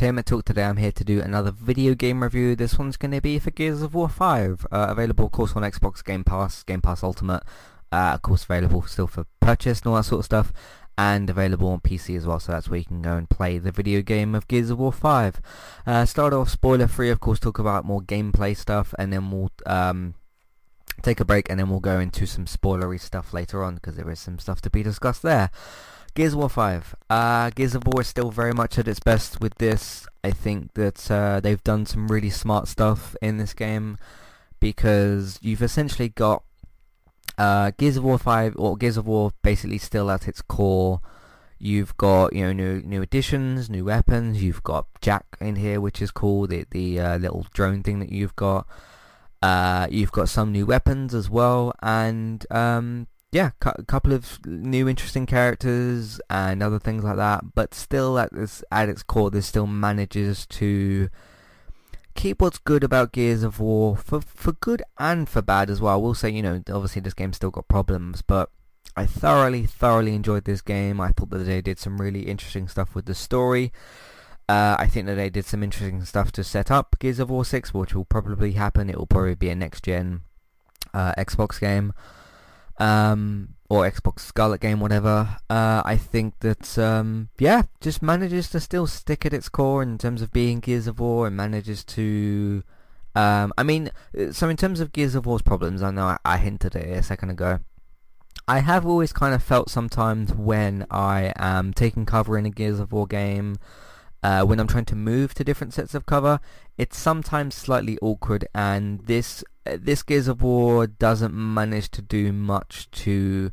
Entertainment Talk. Today I'm here to do another video game review. This one's going to be for Gears of War 5, uh, available of course on Xbox Game Pass, Game Pass Ultimate, uh, of course available still for purchase and all that sort of stuff, and available on PC as well, so that's where you can go and play the video game of Gears of War 5. Uh, start off spoiler free, of course, talk about more gameplay stuff, and then we'll um, take a break, and then we'll go into some spoilery stuff later on, because there is some stuff to be discussed there. Gears of War 5. Uh, Gears of War is still very much at its best with this. I think that uh, they've done some really smart stuff in this game because you've essentially got uh, Gears of War 5 or Gears of War basically still at its core. You've got you know new new additions, new weapons. You've got Jack in here, which is cool. The the uh, little drone thing that you've got. Uh, you've got some new weapons as well, and um, yeah, a couple of new interesting characters and other things like that, but still at this at its core, this still manages to keep what's good about Gears of War for for good and for bad as well. I will say, you know, obviously this game's still got problems, but I thoroughly, thoroughly enjoyed this game. I thought that they did some really interesting stuff with the story. Uh, I think that they did some interesting stuff to set up Gears of War 6, which will probably happen. It will probably be a next-gen uh, Xbox game um, or Xbox Scarlett game, whatever. Uh, I think that um, yeah, just manages to still stick at its core in terms of being Gears of War, and manages to. Um, I mean, uh, so in terms of Gears of War's problems, I know I, I hinted at it a second ago. I have always kind of felt sometimes when I am taking cover in a Gears of War game, uh, when I'm trying to move to different sets of cover, it's sometimes slightly awkward, and this this Gears of War doesn't manage to do much to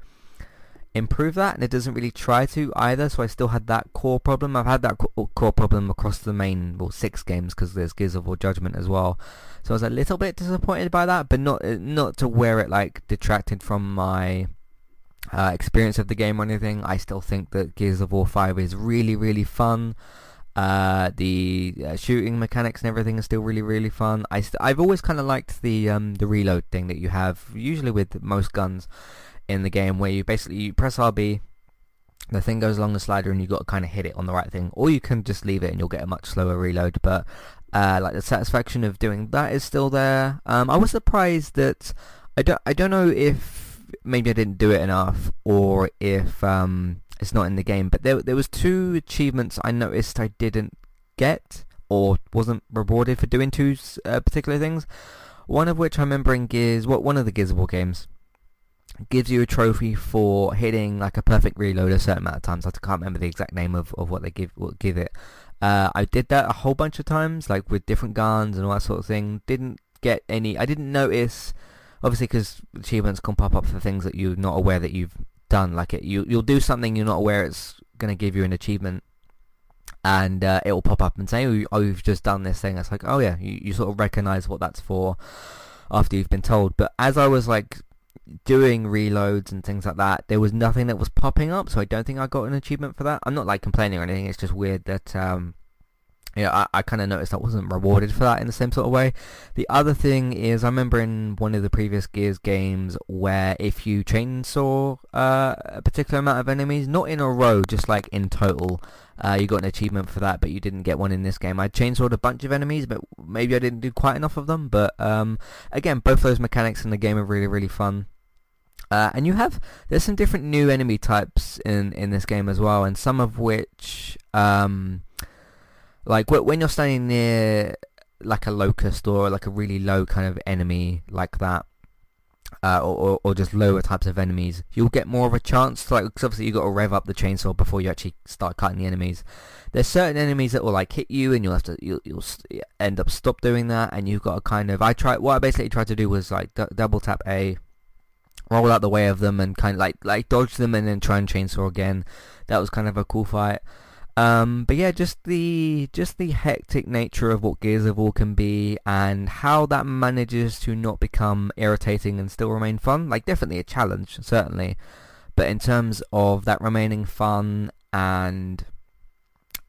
improve that, and it doesn't really try to either. So I still had that core problem. I've had that core problem across the main well six games because there's Gears of War Judgment as well. So I was a little bit disappointed by that, but not uh, not to where it like detracted from my uh, experience of the game or anything. I still think that Gears of War 5 is really really fun. Uh, the uh, shooting mechanics and everything is still really really fun. I st- I've always kind of liked the um, the reload thing that you have usually with most guns in the game, where you basically you press RB, the thing goes along the slider, and you got to kind of hit it on the right thing, or you can just leave it and you'll get a much slower reload. But uh, like the satisfaction of doing that is still there. Um, I was surprised that I don't I don't know if maybe I didn't do it enough or if um, it's not in the game. But there there was two achievements I noticed I didn't get or wasn't rewarded for doing two uh, particular things. One of which I remember in Gears, what one of the Gears of War games gives you a trophy for hitting like a perfect reload a certain amount of times. I can't remember the exact name of, of what they give what give it. Uh, I did that a whole bunch of times, like with different guns and all that sort of thing. Didn't get any. I didn't notice, obviously, because achievements can pop up for things that you're not aware that you've done. Like it, you you'll do something you're not aware it's going to give you an achievement, and uh, it will pop up and say, "Oh, oh you've just done this thing." It's like, oh yeah, you, you sort of recognize what that's for after you've been told. But as I was like doing reloads and things like that, there was nothing that was popping up, so I don't think I got an achievement for that. I'm not like complaining or anything. It's just weird that um, know, I, I kind of noticed I wasn't rewarded for that in the same sort of way. The other thing is, I remember in one of the previous Gears games where if you chainsaw uh, a particular amount of enemies, not in a row, just like in total, uh, you got an achievement for that, but you didn't get one in this game. I chainsawed a bunch of enemies, but maybe I didn't do quite enough of them. But um, again, both those mechanics in the game are really, really fun. Uh, and you have there's some different new enemy types in in this game as well, and some of which um, like when you're standing near like a locust or like a really low kind of enemy like that, uh, or, or just lower types of enemies, you'll get more of a chance to like, cause obviously you've got to rev up the chainsaw before you actually start cutting the enemies. There's certain enemies that will like hit you and you'll have to, you'll, you'll end up stop doing that and you've got to kind of, I tried, what I basically tried to do was like d- double tap A, roll out the way of them and kind of like, like dodge them and then try and chainsaw again. That was kind of a cool fight. Um, but yeah, just the just the hectic nature of what Gears of War can be, and how that manages to not become irritating and still remain fun. Like definitely a challenge, certainly, but in terms of that remaining fun and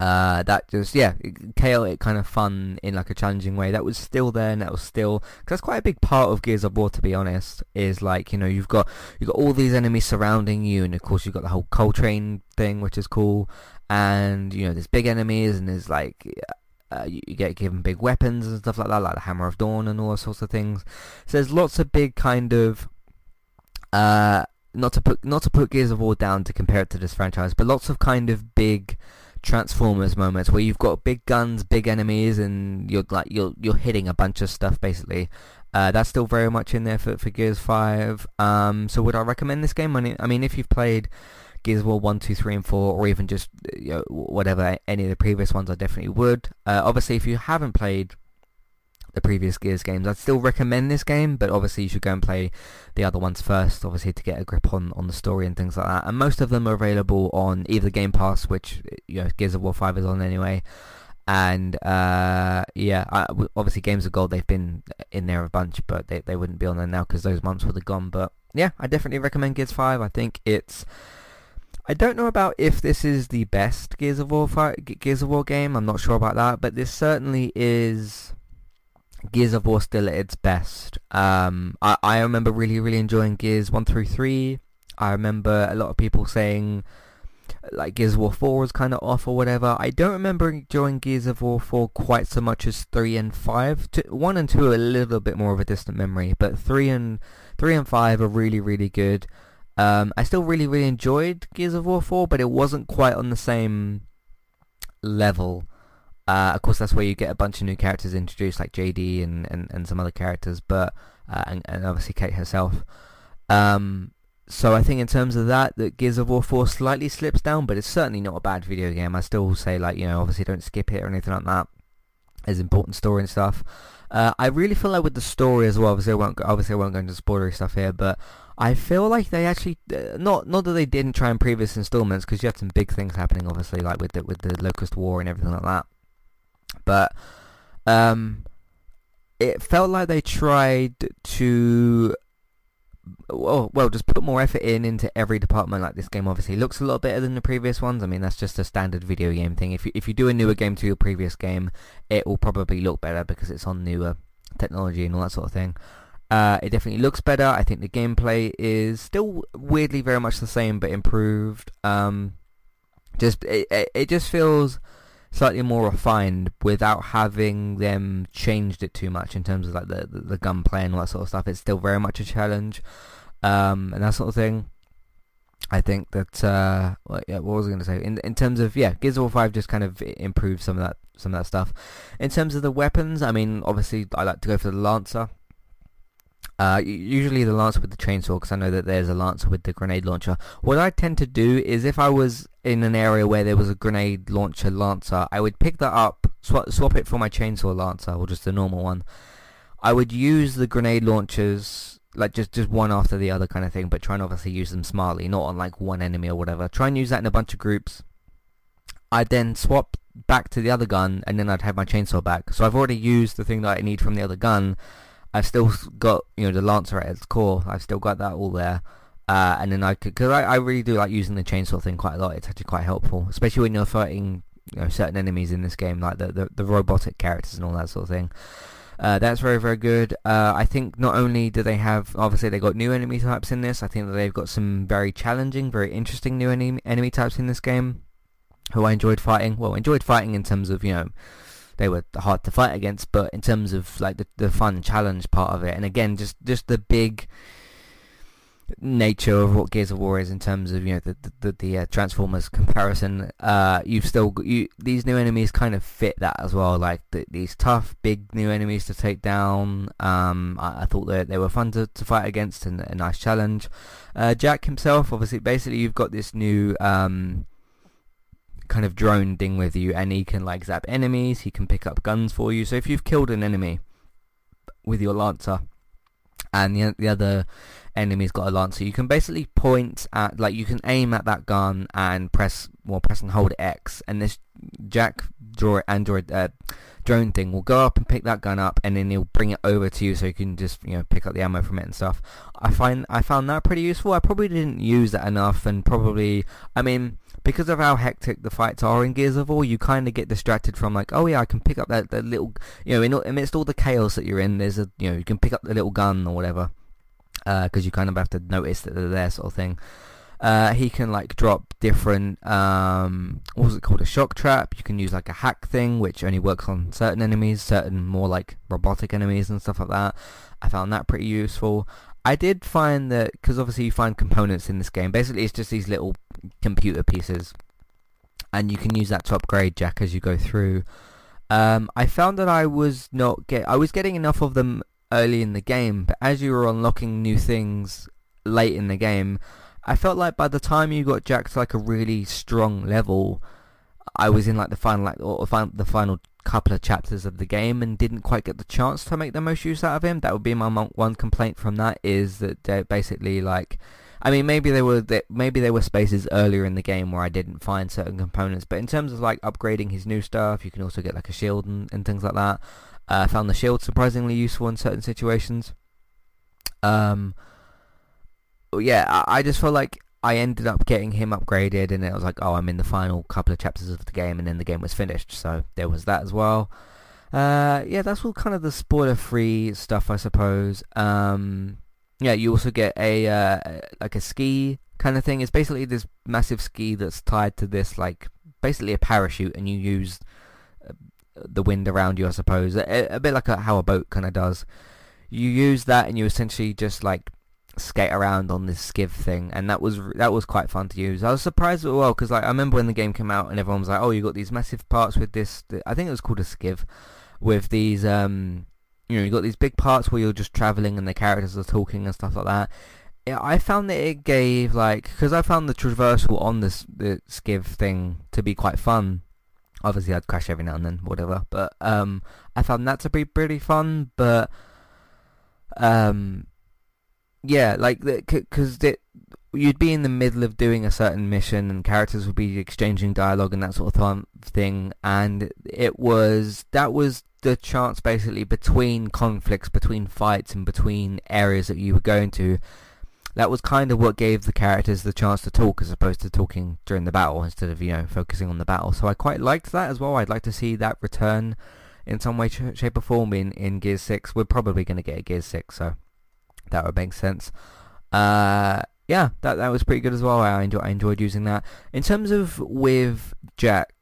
uh, that just yeah chaotic kind of fun in like a challenging way that was still there and that was still cause that's quite a big part of Gears of War to be honest is like you know you've got you've got all these enemies surrounding you and of course you've got the whole Coltrane thing which is cool and you know there's big enemies and there's like uh, you, you, get given big weapons and stuff like that, like the Hammer of Dawn and all sorts of things. So there's lots of big kind of uh, not to put not to put Gears of War down to compare it to this franchise, but lots of kind of big Transformers moments where you've got big guns, big enemies, and you're like you're you're hitting a bunch of stuff basically. Uh, that's still very much in there for, for Gears 5. Um, so would I recommend this game? I mean, if you've played Gears of War 1, 2, 3 and 4 or even just you know, whatever, any of the previous ones I definitely would. Uh, obviously if you haven't played the previous Gears games, I'd still recommend this game, but obviously you should go and play the other ones first, obviously to get a grip on, on the story and things like that. And most of them are available on either Game Pass, which you know Gears of War 5 is on anyway, and uh, yeah, I, obviously Games of Gold they've been in there a bunch, but they they wouldn't be on there now because those months would have gone. But yeah, I definitely recommend Gears 5. I think it's I don't know about if this is the best Gears of War fight, Gears of War game. I'm not sure about that, but this certainly is Gears of War still at its best. Um, I, I remember really really enjoying Gears one through three. I remember a lot of people saying like Gears of War 4 was kind of off or whatever. I don't remember enjoying Gears of War 4 quite so much as 3 and 5. 1 and 2 are a little bit more of a distant memory, but 3 and 3 and 5 are really really good. Um, I still really, really enjoyed Gears of War 4, but it wasn't quite on the same level. Uh, of course, that's where you get a bunch of new characters introduced, like JD and, and, and some other characters, but uh, and, and obviously Kate herself. Um, so I think in terms of that, that Gears of War 4 slightly slips down, but it's certainly not a bad video game. I still say, like, you know, obviously don't skip it or anything like that. There's important story and stuff. Uh, I really feel like with the story as well, obviously I won't, obviously I won't go into spoilery stuff here, but I feel like they actually uh, not not that they didn't try in previous installments because you had some big things happening, obviously, like with the with the Locust War and everything like that. But um, it felt like they tried to well, well, just put more effort in into every department. Like this game, obviously looks a lot better than the previous ones. I mean, that's just a standard video game thing. If you if you do a newer game to your previous game, it will probably look better because it's on newer technology and all that sort of thing. Uh, it definitely looks better. I think the gameplay is still weirdly very much the same, but improved. Um, just it, it just feels slightly more refined without having them changed it too much in terms of like the the, the gunplay and all that sort of stuff. It's still very much a challenge, um, and that sort of thing. I think that uh, what, yeah, what was I going to say? In in terms of yeah, Gears of War Five just kind of improved some of that some of that stuff. In terms of the weapons, I mean, obviously I like to go for the Lancer. Uh, usually the Lancer with the chainsaw because I know that there's a Lancer with the grenade launcher. What I tend to do is if I was in an area where there was a grenade launcher Lancer, I would pick that up, swap, swap it for my chainsaw Lancer or just a normal one. I would use the grenade launchers like just just one after the other kind of thing, but try and obviously use them smartly, not on like one enemy or whatever. Try and use that in a bunch of groups. I'd then swap back to the other gun, and then I'd have my chainsaw back. So I've already used the thing that I need from the other gun, I've still got you know the Lancer at its core. I've still got that all there. Uh, and then I could, because I, I really do like using the chainsaw thing quite a lot. It's actually quite helpful, especially when you're fighting you know certain enemies in this game, like the the, the robotic characters and all that sort of thing. Uh, that's very very good. Uh, I think not only do they have obviously they got new enemy types in this. I think that they've got some very challenging, very interesting new enemy enemy types in this game, who I enjoyed fighting. Well, enjoyed fighting in terms of you know they were hard to fight against, but in terms of like the, the fun challenge part of it, and again, just just the big nature of what Gears of War is in terms of you know the the, the uh, Transformers comparison. Uh, you've still got, you these new enemies kind of fit that as well. Like the, these tough big new enemies to take down. Um, I, I thought that they were fun to, to fight against and a nice challenge. Uh, Jack himself, obviously, basically you've got this new um, kind of drone thing with you and he can like zap enemies, he can pick up guns for you. So if you've killed an enemy with your Lancer and the, the other enemy's got a Lancer, you can basically point at, like you can aim at that gun and press, well press and hold X and this Jack draw Android uh, drone thing will go up and pick that gun up and then he'll bring it over to you so you can just you know pick up the ammo from it and stuff. I find I found that pretty useful. I probably didn't use that enough and probably I mean because of how hectic the fights are in Gears of War, you kind of get distracted from like, oh yeah, I can pick up that, that little, you know, in, amidst all the chaos that you're in, there's a, you know, you can pick up the little gun or whatever, because uh, you kind of have to notice that they're there, sort of thing. Uh, he can like drop different, um, what was it called, a shock trap. You can use like a hack thing, which only works on certain enemies, certain more like robotic enemies and stuff like that. I found that pretty useful. I did find that, because obviously you find components in this game, basically it's just these little computer pieces, and you can use that to upgrade Jack as you go through. Um, I found that I was not get, I was getting enough of them early in the game, but as you were unlocking new things late in the game, I felt like by the time you got Jack to like a really strong level, I was in like the final like or the final couple of chapters of the game and didn't quite get the chance to make the most use out of him. That would be my one complaint from that is that they're basically like I mean, maybe there were maybe there were spaces earlier in the game where I didn't find certain components, but in terms of like upgrading his new stuff, you can also get like a shield and, and things like that. Uh, I found the shield surprisingly useful in certain situations. Um, yeah, I, I just felt like I ended up getting him upgraded, and it was like, oh, I'm in the final couple of chapters of the game, and then the game was finished. So there was that as well. Uh, yeah, that's all kind of the spoiler-free stuff, I suppose. Um, yeah, you also get a uh, like a ski kind of thing. It's basically this massive ski that's tied to this like basically a parachute, and you use the wind around you, I suppose. A, a bit like a, how a boat kind of does. You use that and you essentially just like skate around on this skiff thing, and that was that was quite fun to use. I was surprised as well because like I remember when the game came out and everyone was like, "Oh, you got these massive parts with this." I think it was called a skiff, with these um, you know, you got these big parts where you're just traveling and the characters are talking and stuff like that. I found that it gave like because I found the traversal on this the skiff thing to be quite fun obviously I'd crash every now and then, whatever. But um, I found that to be pretty fun. But um, yeah, like because you'd be in the middle of doing a certain mission and characters would be exchanging dialogue and that sort of thing, and it was that was the chance basically between conflicts, between fights, and between areas that you were going to that was kind of what gave the characters the chance to talk as opposed to talking during the battle instead of, you know, focusing on the battle. So I quite liked that as well. I'd like to see that return in some way, shape or form in, in Gears 6. We're probably going to get a Gears 6, so that would make sense. Uh, yeah, that that was pretty good as well. I, enjoy, I enjoyed using that. In terms of with Jack,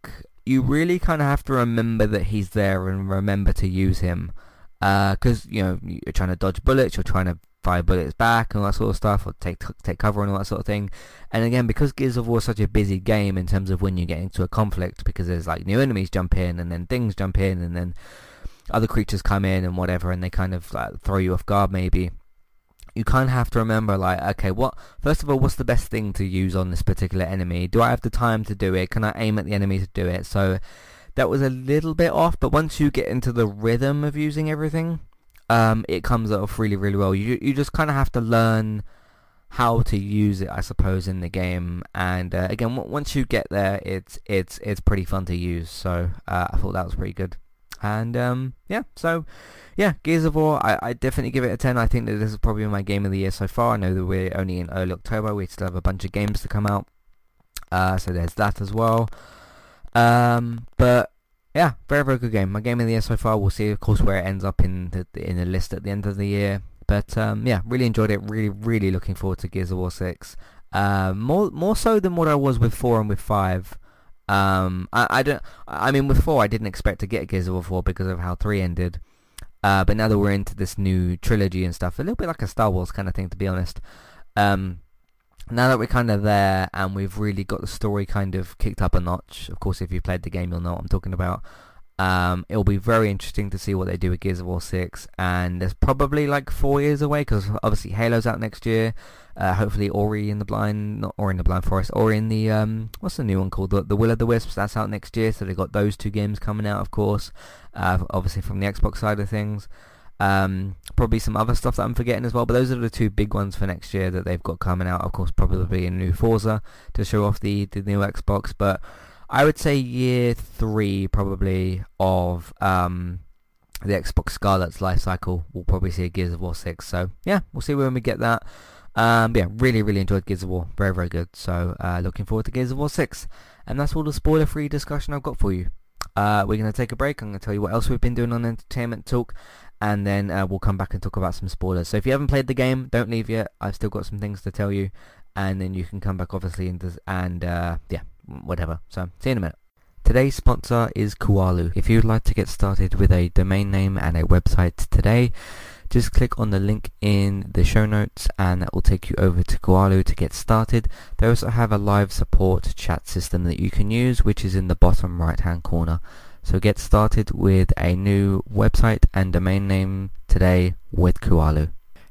you really kind of have to remember that he's there and remember to use him. Because, uh, you know, you're trying to dodge bullets, you're trying to fire bullets back and all that sort of stuff, or take take cover and all that sort of thing. And again, because Gears of War is such a busy game in terms of when you get into a conflict, because there's like new enemies jump in, and then things jump in, and then other creatures come in and whatever, and they kind of like throw you off guard maybe. You kind of have to remember, like, okay, what? First of all, what's the best thing to use on this particular enemy? Do I have the time to do it? Can I aim at the enemy to do it? So that was a little bit off, but once you get into the rhythm of using everything, um, it comes off really, really well. You you just kind of have to learn how to use it, I suppose, in the game. And uh, again, once you get there, it's it's it's pretty fun to use. So uh, I thought that was pretty good. And um, yeah, so yeah, Gears of War, I, I definitely give it a 10. I think that this is probably my game of the year so far. I know that we're only in early October. We still have a bunch of games to come out. Uh, so there's that as well. Um, but yeah, very very good game. My game of the year so far. We'll see, of course, where it ends up in the in the list at the end of the year. But um, yeah, really enjoyed it. Really really looking forward to Gears of War six. Uh, more more so than what I was with four and with five. Um, I, I don't. I mean, with four, I didn't expect to get Gears of War four because of how three ended. Uh, but now that we're into this new trilogy and stuff, a little bit like a Star Wars kind of thing, to be honest. Um, now that we're kind of there and we've really got the story kind of kicked up a notch, of course, if you played the game, you'll know what I'm talking about. Um, it'll be very interesting to see what they do with Gears of War 6, and there's probably like four years away because obviously Halo's out next year. Uh, hopefully, Ori in the Blind, not Ori in the Blind Forest, Ori in the um, what's the new one called? The, the Will of the Wisps. That's out next year, so they've got those two games coming out, of course. Uh, obviously from the Xbox side of things. Um, probably some other stuff that I'm forgetting as well, but those are the two big ones for next year that they've got coming out. Of course, probably a new Forza to show off the, the new Xbox, but I would say year three probably of um, the Xbox Scarlett's life cycle. We'll probably see a Gears of War 6. So yeah, we'll see when we get that. Um, yeah, really, really enjoyed Gears of War. Very, very good. So uh, looking forward to Gears of War 6. And that's all the spoiler-free discussion I've got for you. Uh, we're going to take a break. I'm going to tell you what else we've been doing on Entertainment Talk and then uh, we'll come back and talk about some spoilers. So if you haven't played the game, don't leave yet. I've still got some things to tell you. and then you can come back obviously and, and uh, yeah, whatever. So see you in a minute. Today's sponsor is Kualo. If you'd like to get started with a domain name and a website today, just click on the link in the show notes and that will take you over to Kualo to get started. They also have a live support chat system that you can use which is in the bottom right hand corner. So get started with a new website and domain name today with Kualo.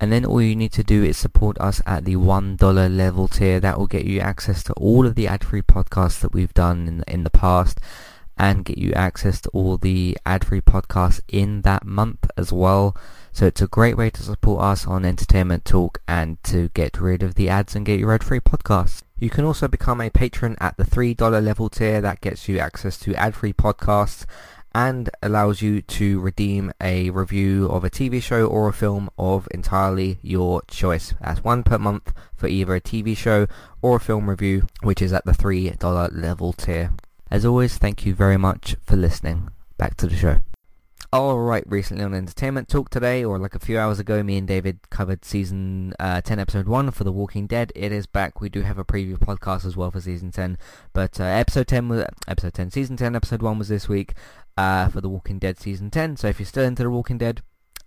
And then all you need to do is support us at the $1 level tier. That will get you access to all of the ad-free podcasts that we've done in in the past and get you access to all the ad-free podcasts in that month as well. So it's a great way to support us on Entertainment Talk and to get rid of the ads and get your ad-free podcasts. You can also become a patron at the $3 level tier. That gets you access to ad-free podcasts and allows you to redeem a review of a TV show or a film of entirely your choice. That's one per month for either a TV show or a film review, which is at the $3 level tier. As always, thank you very much for listening. Back to the show. Alright, recently on Entertainment Talk today, or like a few hours ago, me and David covered season uh, 10 episode 1 for The Walking Dead. It is back. We do have a preview podcast as well for season 10. But uh, episode 10 was, episode 10, season 10, episode 1 was this week uh, for The Walking Dead season 10. So if you're still into The Walking Dead,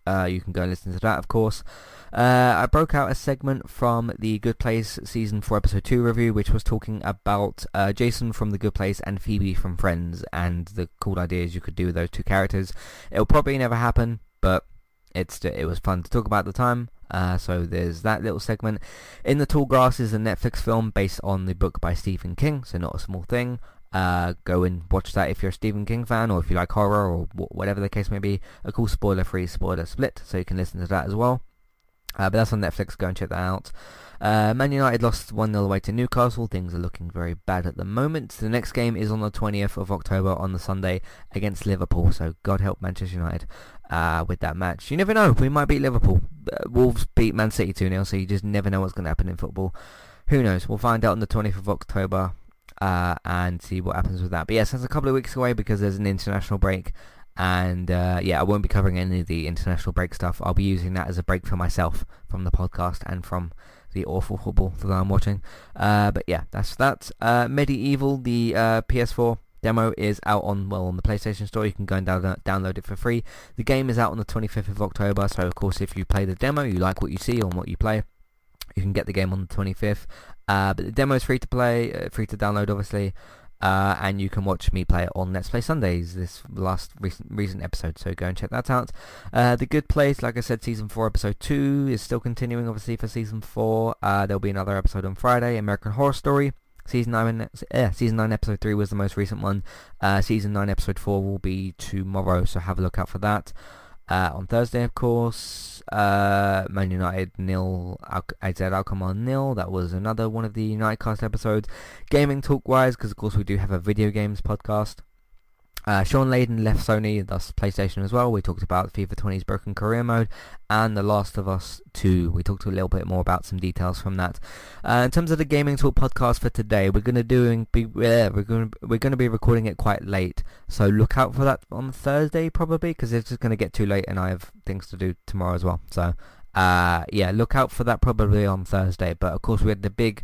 uh, you can go and listen to that, of course. Uh, I broke out a segment from the Good Place season 4 episode 2 review, which was talking about uh, Jason from the Good Place and Phoebe from Friends, and the cool ideas you could do with those two characters. It'll probably never happen, but it's it was fun to talk about at the time. Uh, so there's that little segment. In the Tall Grass is a Netflix film based on the book by Stephen King, so not a small thing. Uh, go and watch that if you're a Stephen King fan or if you like horror or whatever the case may be. A cool spoiler-free spoiler split, so you can listen to that as well. Uh, but that's on Netflix. Go and check that out. Uh, Man United lost 1-0 away to Newcastle. Things are looking very bad at the moment. The next game is on the 20th of October on the Sunday against Liverpool. So God help Manchester United uh, with that match. You never know. We might beat Liverpool. Uh, Wolves beat Man City 2-0, so you just never know what's going to happen in football. Who knows? We'll find out on the 20th of October uh, and see what happens with that. But yes, that's a couple of weeks away because there's an international break. And uh, yeah, I won't be covering any of the international break stuff. I'll be using that as a break for myself from the podcast and from the awful football that I'm watching. Uh, but yeah, that's that. Uh, MediEvil, the uh, PS4 demo is out on well on the PlayStation Store. You can go and download, download it for free. The game is out on the 25th of October. So of course, if you play the demo, you like what you see on what you play, you can get the game on the 25th. Uh, but the demo is free to play, uh, free to download, obviously. Uh, and you can watch me play it on Let's Play Sundays, this last recent recent episode, so go and check that out. Uh, the Good Place, like I said, Season 4, Episode 2 is still continuing, obviously, for Season 4. Uh, there'll be another episode on Friday, American Horror Story. Season 9, yeah, Season 9 Episode 3 was the most recent one. Uh, season 9 Episode 4 will be tomorrow, so have a look out for that. Uh, on Thursday, of course, uh, Man United nil, AZ Alkmaar nil. That was another one of the United Cast episodes. Gaming talk wise, because of course we do have a video games podcast. Uh, Shawn Layden left Sony, thus PlayStation as well. We talked about FIFA 20's Broken Career Mode and The Last of Us 2. We talked a little bit more about some details from that. Uh, in terms of the Gaming Talk podcast for today, we're going to do be we're going we're going to be recording it quite late, so look out for that on Thursday probably because it's just going to get too late and I have things to do tomorrow as well. So uh, yeah, look out for that probably on Thursday. But of course we had the big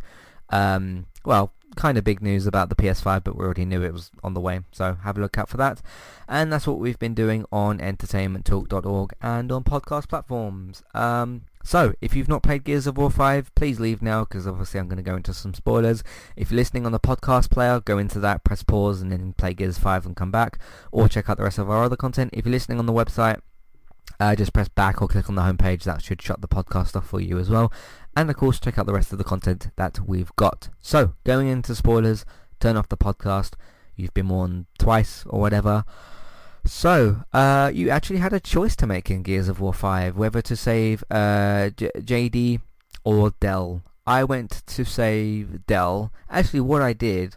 um, well kind of big news about the PS5, but we already knew it was on the way, so have a look out for that. And that's what we've been doing on entertainmenttalk.org and on podcast platforms. Um, so, if you've not played Gears of War 5, please leave now, because obviously I'm going to go into some spoilers. If you're listening on the podcast player, go into that, press pause, and then play Gears 5 and come back, or check out the rest of our other content. If you're listening on the website, uh, just press back or click on the homepage. That should shut the podcast off for you as well. And of course, check out the rest of the content that we've got. So, going into spoilers, turn off the podcast. You've been warned twice or whatever. So, uh, you actually had a choice to make in Gears of War 5, whether to save uh, J- JD or Dell. I went to save Dell. Actually, what I did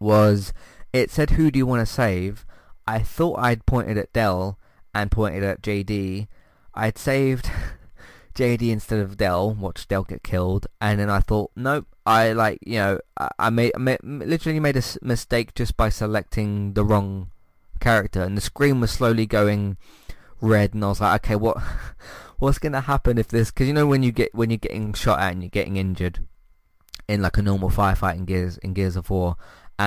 was it said, who do you want to save? I thought I'd pointed at Del, and pointed at JD, I'd saved JD instead of Dell, watched Dell get killed, and then I thought, nope, I like, you know, I, I made, I made, literally made a s- mistake just by selecting the wrong character, and the screen was slowly going red, and I was like, okay, what, what's gonna happen if this? Because you know when you get when you're getting shot at and you're getting injured in like a normal firefight in Gears in Gears of War,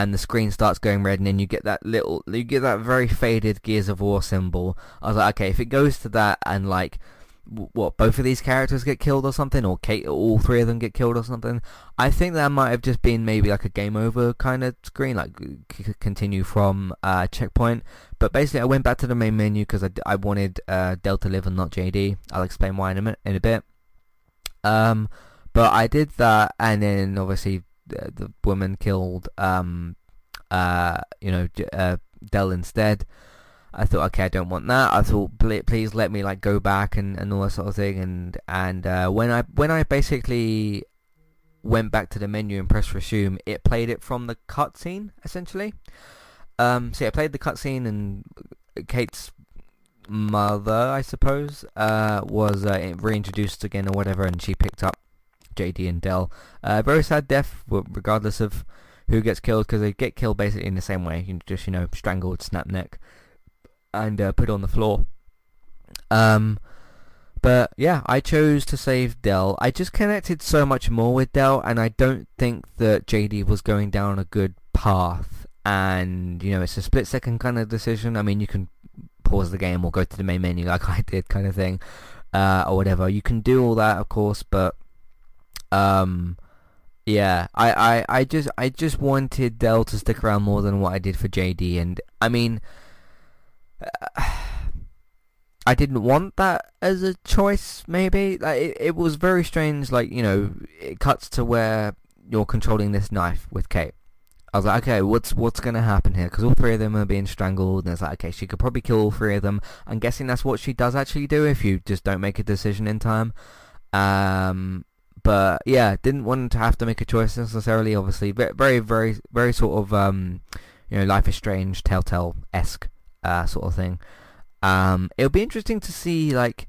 and the screen starts going red, and then you get that little, you get that very faded Gears of War symbol. I was like, okay, if it goes to that and like what both of these characters get killed or something, or Kate, all three of them get killed or something. I think that might have just been maybe like a game over kind of screen, like c- continue from uh, checkpoint. But basically, I went back to the main menu because I, I wanted uh, Delta live and not JD. I'll explain why in a in a bit. Um, but I did that, and then obviously the, woman killed um, uh, you know, uh, Dell instead. I thought, okay, I don't want that. I thought, please let me like go back and, and all that sort of thing. And and uh, when I when I basically went back to the menu and pressed resume, it played it from the cutscene essentially. Um, so yeah, I played the cutscene and Kate's mother, I suppose, uh, was uh, reintroduced again or whatever, and she picked up JD and Dell. Uh, very sad death, regardless of who gets killed, because they get killed basically in the same way. You just you know strangled, snap neck and uh, put on the floor. Um, but yeah, I chose to save Dell. I just connected so much more with Dell, and I don't think that JD was going down a good path. And you know, it's a split second kind of decision. I mean, you can pause the game or go to the main menu like I did, kind of thing, uh, or whatever. You can do all that, of course, but um, yeah, I, I, I just I just wanted Dell to stick around more than what I did for JD, and I mean I didn't want that as a choice. Maybe like it, it was very strange. Like you know, it cuts to where you're controlling this knife with Kate. I was like, okay, what's what's gonna happen here? Because all three of them are being strangled, and it's like, okay, she could probably kill all three of them. I'm guessing that's what she does actually do if you just don't make a decision in time. Um, but yeah, didn't want to have to make a choice necessarily. Obviously, very, very, very sort of um, you know, Life is Strange, Telltale esque uh, sort of thing. Um, it'll be interesting to see, like,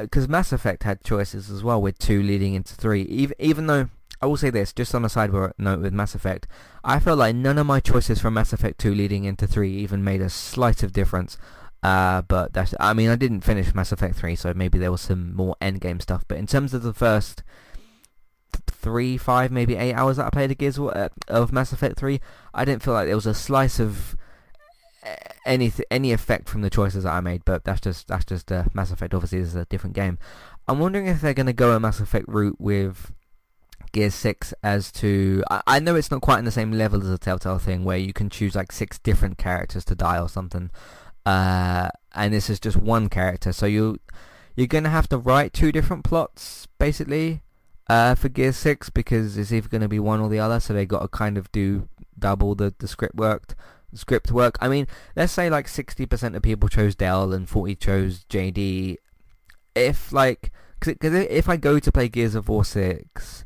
because uh, Mass Effect had choices as well, with two leading into three. Even even though I will say this, just on a side note with Mass Effect, I felt like none of my choices from Mass Effect 2 leading into 3 even made a slight of difference. Uh, but that's, I mean, I didn't finish Mass Effect 3, so maybe there was some more endgame stuff. But in terms of the first three, five, maybe eight hours that I played of Gears uh, of Mass Effect 3, I didn't feel like there was a slice of any any effect from the choices that I made, but that's just that's just uh, Mass Effect. Obviously, this is a different game. I'm wondering if they're going to go a Mass Effect route with Gears 6 as to... I, I, know it's not quite in the same level as a Telltale thing where you can choose like six different characters to die or something. Uh, and this is just one character. So you, you're going to have to write two different plots, basically, uh, for Gears 6 because it's either going to be one or the other. So they got to kind of do double the, the script worked script work. I mean, let's say like 60% of people chose Dell and 40 chose JD. If like, because if I go to play Gears of War 6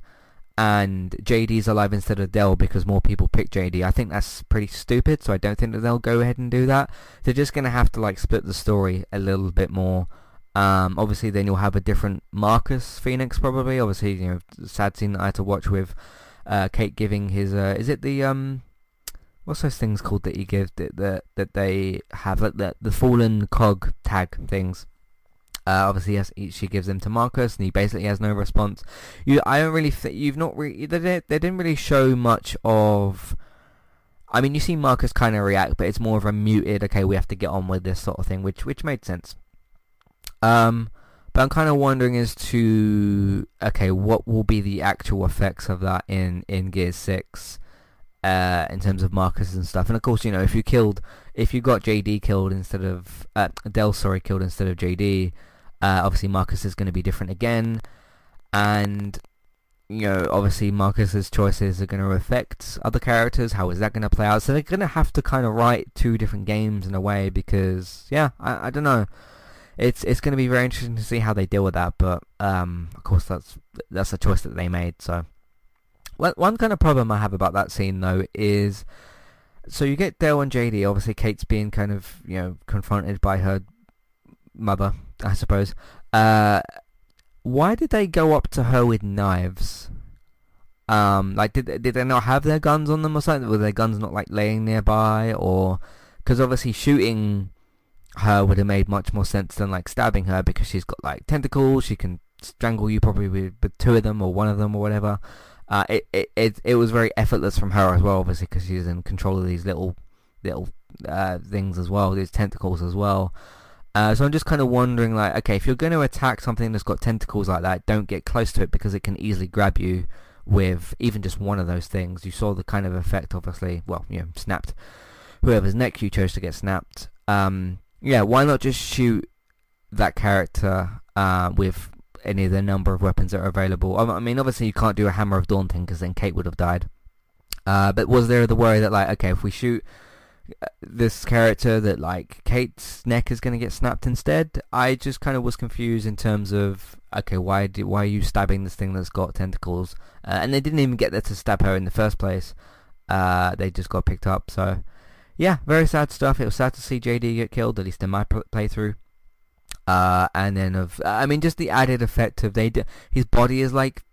and JD's alive instead of Dell because more people pick JD, I think that's pretty stupid. So I don't think that they'll go ahead and do that. They're just gonna have to like split the story a little bit more. Um, obviously, then you'll have a different Marcus Phoenix probably. Obviously, you know, sad scene that I had to watch with uh, Kate giving his. Uh, is it the um what's those things called that he gives that that, that they have like the the fallen cog tag things. Uh, obviously, yes, she gives them to Marcus, and he basically has no response. You, I don't really, th- you've not really, they, they didn't really show much of. I mean, you see Marcus kind of react, but it's more of a muted. Okay, we have to get on with this sort of thing, which which made sense. Um, but I'm kind of wondering as to okay, what will be the actual effects of that in in Gear Six? uh, in terms of Marcus and stuff. And of course, you know, if you killed, if you got JD killed instead of uh, Dell, sorry, killed instead of JD, uh, obviously Marcus is going to be different again, and you know, obviously Marcus's choices are going to affect other characters. How is that going to play out? So they're going to have to kind of write two different games in a way because, yeah, I, I don't know. It's it's going to be very interesting to see how they deal with that. But um, of course, that's that's a choice that they made. So one kind of problem I have about that scene though is, so you get Dell and JD. Obviously, Kate's being kind of you know confronted by her mother, I suppose. Uh, why did they go up to her with knives? Um, like, did did they not have their guns on them or something? Were their guns not like laying nearby, or because obviously shooting her would have made much more sense than like stabbing her because she's got like tentacles. She can strangle you probably with, with two of them or one of them or whatever. Uh, it, it it it was very effortless from her as well, obviously because she's in control of these little little uh, things as well, these tentacles as well. Uh, so I'm just kind of wondering, like, okay, if you're going to attack something that's got tentacles like that, don't get close to it because it can easily grab you with even just one of those things. You saw the kind of effect, obviously. Well, you know, snapped whoever's neck you chose to get snapped. Um, yeah, why not just shoot that character uh, with any of the number of weapons that are available? I mean, obviously you can't do a Hammer of Daunting because then Kate would have died. Uh, but was there the worry that like, okay, if we shoot uh, this character that like Kate's neck is going to get snapped instead? I just kind of was confused in terms of okay, why do, why are you stabbing this thing that's got tentacles? Uh, and they didn't even get there to stab her in the first place. Uh, they just got picked up. So yeah, very sad stuff. It was sad to see JD get killed, at least in my playthrough. Uh, and then of, I mean, just the added effect of they, his body is like,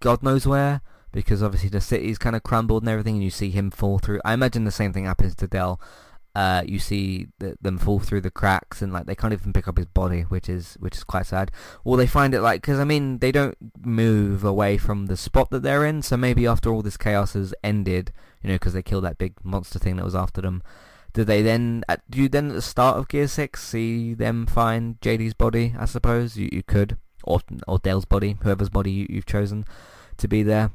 God knows where, because obviously the city's kind of crumbled and everything, and you see him fall through. I imagine the same thing happens to Del. Uh, you see the, them fall through the cracks and like they can't even pick up his body, which is which is quite sad. Or they find it like because I mean they don't move away from the spot that they're in, so maybe after all this chaos has ended, you know, because they killed that big monster thing that was after them. Do they then? At, do you then at the start of Gear Six see them find JD's body? I suppose you you could, or or Dale's body, whoever's body you, you've chosen to be there.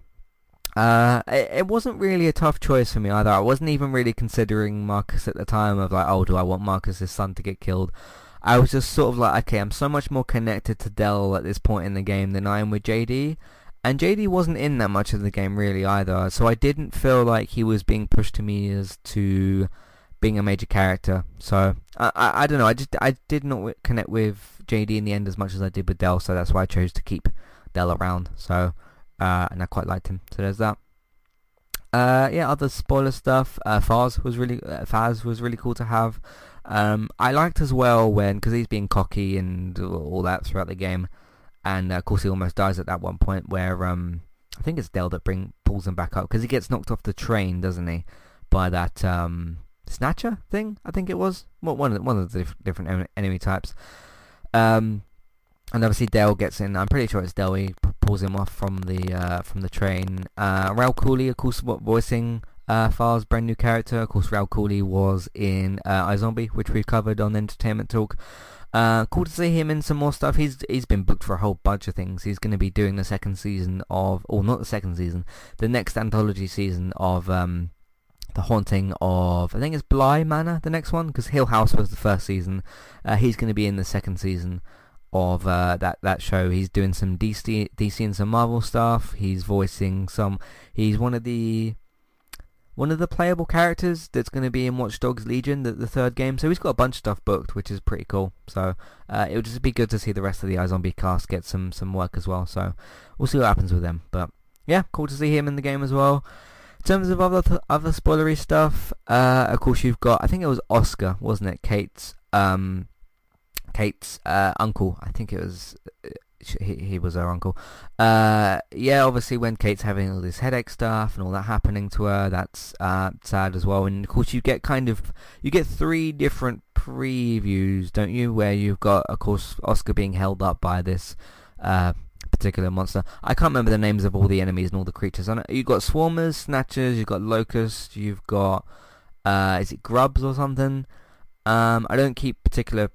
Uh, it, it, wasn't really a tough choice for me either. I wasn't even really considering Marcus at the time of like, oh, do I want Marcus's son to get killed? I was just sort of like, okay, I'm so much more connected to Dell at this point in the game than I am with JD. And JD wasn't in that much of the game really either, so I didn't feel like he was being pushed to me as to being a major character. So I, I, I don't know. I just I did not connect with JD in the end as much as I did with Dell, so that's why I chose to keep Dell around. So uh, and I quite liked him. So there's that. Uh, yeah, other spoiler stuff. Uh, Fahz was really uh, Fahz was really cool to have. Um, I liked as well when because he's being cocky and all that throughout the game, and uh, of course he almost dies at that one point where um, I think it's Del that bring pulls him back up because he gets knocked off the train, doesn't he, by that um, snatcher thing? I think it was one of the, one of the different enemy types. Um, and obviously Dale gets in. I'm pretty sure it's Dale. He pulls him off from the uh, from the train. Uh, Rahul Kohli, of course, voicing uh, Fahz's brand new character. Of course, Rahul Kohli was in uh, iZombie, which we covered on Entertainment Talk. Uh, cool to see him in some more stuff. He's he's been booked for a whole bunch of things. He's going to be doing the second season of, or not the second season, the next anthology season of um, the haunting of I think it's Bly Manor, the next one, because Hill House was the first season. Uh, he's going to be in the second season of uh, that that show. He's doing some DC DC and some Marvel stuff. He's voicing some. He's one of the one of the playable characters that's going to be in Watch Dogs Legion, the, the third game. So he's got a bunch of stuff booked, which is pretty cool. So uh, it would just be good to see the rest of the iZombie cast get some some work as well. So we'll see what happens with them. But yeah, cool to see him in the game as well. In terms of other th- other spoilery stuff, uh, of course you've got I think it was Oscar, wasn't it? Kate's um, Kate's uh, uncle. I think it was uh, he, he was her uncle. Uh, yeah, obviously when Kate's having all this headache stuff and all that happening to her, that's uh, sad as well. And of course you get kind of you get three different previews, don't you? Where you've got, of course, Oscar being held up by this uh, particular monster. I can't remember the names of all the enemies and all the creatures. On it. You've got swarmers, snatchers, you've got locusts, you've got uh, is it grubs or something? Um, I don't keep particular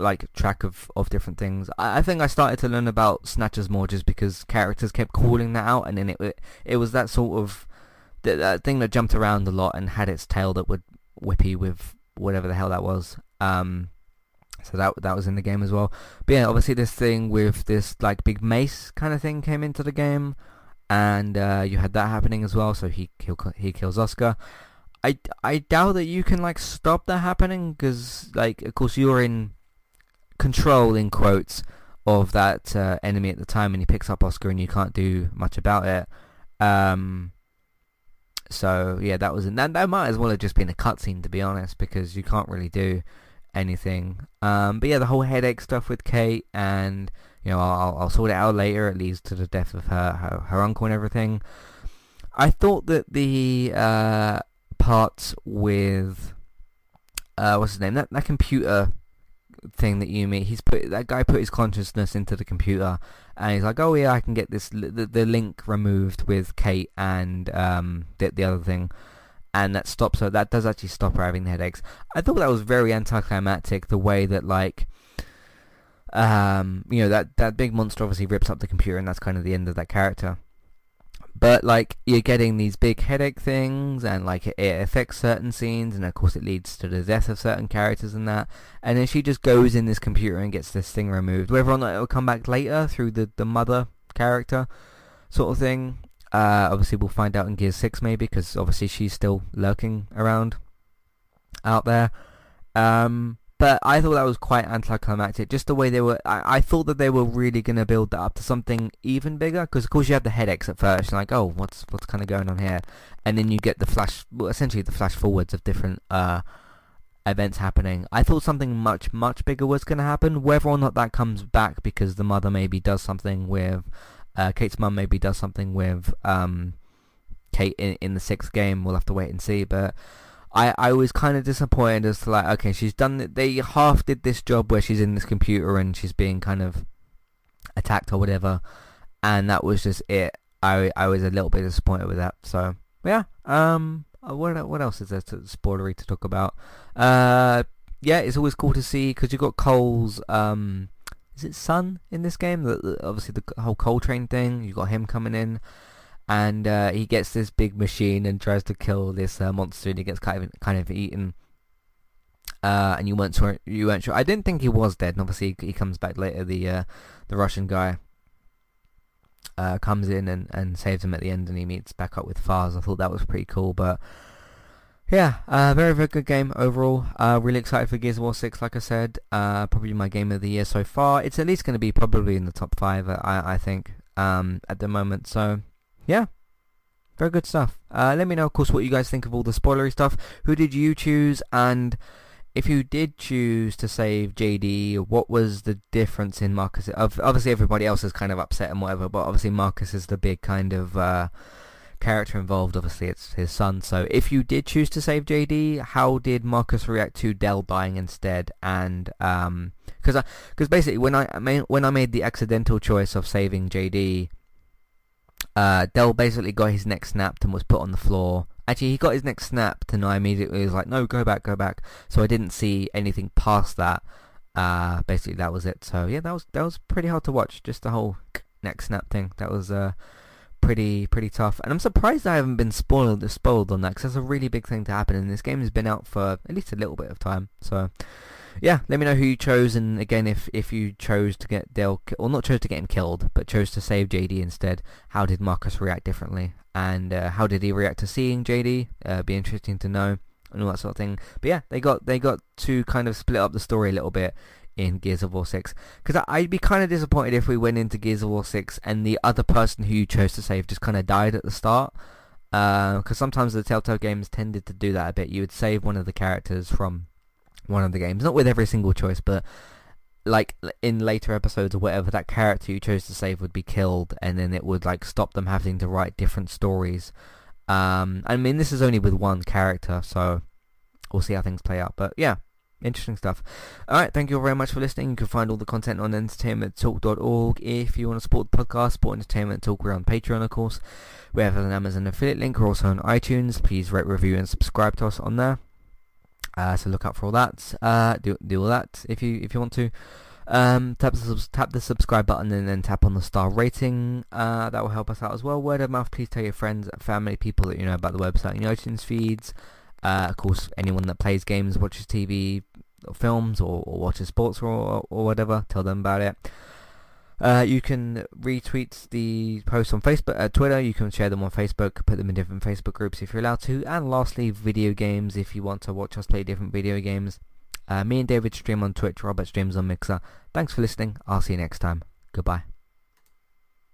like track of, of different things. I, I, think I started to learn about snatchers more just because characters kept calling that out, and then it it, it was that sort of that, that thing that jumped around a lot and had its tail that would whippy with whatever the hell that was. Um, so that that was in the game as well. But yeah, obviously this thing with this like big mace kind of thing came into the game, and uh, you had that happening as well. So he he, he kills Oscar. I, I doubt that you can like stop that happening because like of course you're in control in quotes of that uh, enemy at the time and he picks up Oscar and you can't do much about it. Um, so yeah, that was that. That might as well have just been a cutscene to be honest, because you can't really do anything. Um, but yeah, the whole headache stuff with Kate, and you know, I'll, I'll sort it out later. It leads to the death of her her, her uncle and everything. I thought that the uh, parts with uh, what's his name? That that computer thing that you meet. He's put that guy put his consciousness into the computer, and he's like, "Oh yeah, I can get this the, the link removed with Kate and um the, the other thing." and that stops her. That does actually stop her having the headaches. I thought that was very anticlimactic. The way that like, um, you know, that that big monster obviously rips up the computer, and that's kind of the end of that character. But like, you're getting these big headache things, and like it, it affects certain scenes, and of course it leads to the death of certain characters and that. And then she just goes in this computer and gets this thing removed. Whether or not it will come back later through the the mother character, sort of thing. Uh, obviously, we'll find out in Gear 6 maybe, because obviously she's still lurking around out there. Um, but I thought that was quite anticlimactic. Just the way they were, I, I thought that they were really going to build that up to something even bigger. Because of course you have the headaches at first, like, oh, what's what's kind of going on here? And then you get the flash, well, essentially the flash forwards of different uh, events happening. I thought something much much bigger was going to happen. Whether or not that comes back because the mother maybe does something with uh, Kate's mum maybe does something with um, Kate in, in the sixth game. We'll have to wait and see. But I, I was kind of disappointed as to like, okay, she's done. They half did this job where she's in this computer and she's being kind of attacked or whatever, and that was just it. I I was a little bit disappointed with that. So yeah. Um. Uh, what what else is there to spoilery to talk about? Uh. Yeah, it's always cool to see because you've got Cole's um is it Son in this game? The, the, obviously the whole Cole Train thing. You got him coming in, and uh, he gets this big machine and tries to kill this uh, monster, and he gets kind of kind of eaten. Uh, and you weren't sure. You weren't sure. I didn't think he was dead. And obviously, he, he comes back later. The uh, the Russian guy uh, comes in and, and saves him at the end, and he meets back up with Fahz. I thought that was pretty cool, but yeah, uh, very, very good game overall. Uh, really excited for Gears of War 6, like I said. Uh, probably my game of the year so far. It's at least going to be probably in the top 5, uh, I, I think, um, at the moment. So, yeah, very good stuff. Uh, let me know, of course, what you guys think of all the spoilery stuff. Who did you choose? And if you did choose to save JD, what was the difference in Marcus? Obviously, everybody else is kind of upset and whatever, but obviously Marcus is the big kind of uh, character involved. Obviously, it's his son. So if you did choose to save JD, how did Marcus react to Del dying instead? And um, because because basically when I, when I made the accidental choice of saving JD, uh, Del basically got his neck snapped and was put on the floor. Actually, he got his neck snapped, and I immediately was like, "No, go back, go back." So I didn't see anything past that. Uh, basically, that was it. So yeah, that was that was pretty hard to watch. Just the whole neck snap thing. That was uh, pretty pretty tough. And I'm surprised I haven't been spoiled spoiled on that because that's a really big thing to happen. And this game has been out for at least a little bit of time. So yeah, let me know who you chose. And again, if if you chose to get Dale, or not chose to get him killed, but chose to save JD instead, how did Marcus react differently? And uh, how did he react to seeing JD? Uh, be interesting to know and all that sort of thing. But yeah, they got they got to kind of split up the story a little bit in Gears of War 6. Because I'd be kind of disappointed if we went into Gears of War 6 and the other person who you chose to save just kind of died at the start. Because uh, sometimes the Telltale games tended to do that a bit. You would save one of the characters from one of the games. Not with every single choice, but like in later episodes or whatever, that character you chose to save would be killed and then it would like stop them having to write different stories. Um, I mean, this is only with one character, so we'll see how things play out. But yeah, interesting stuff. Alright, thank you all very much for listening. You can find all the content on entertainmenttalk.org. If you want to support the podcast, support Entertainment Talk, we're on Patreon, of course. We have an Amazon affiliate link. We're also on iTunes. Please rate, review, and subscribe to us on there. Uh, so look out for all that. Uh, do do all that if you if you want to. Um, tap the tap the subscribe button and then tap on the star rating. Uh, that will help us out as well. Word of mouth. Please tell your friends, family, people that you know about the website and iTunes feeds. Uh, of course, anyone that plays games, watches TV, or films, or, or watches sports or, or whatever, tell them about it. Uh, you can retweet the posts on Facebook, uh, Twitter. You can share them on Facebook, put them in different Facebook groups if you're allowed to. And lastly, video games. If you want to watch us play different video games, uh, me and David stream on Twitch. Robert streams on Mixer. Thanks for listening. I'll see you next time. Goodbye.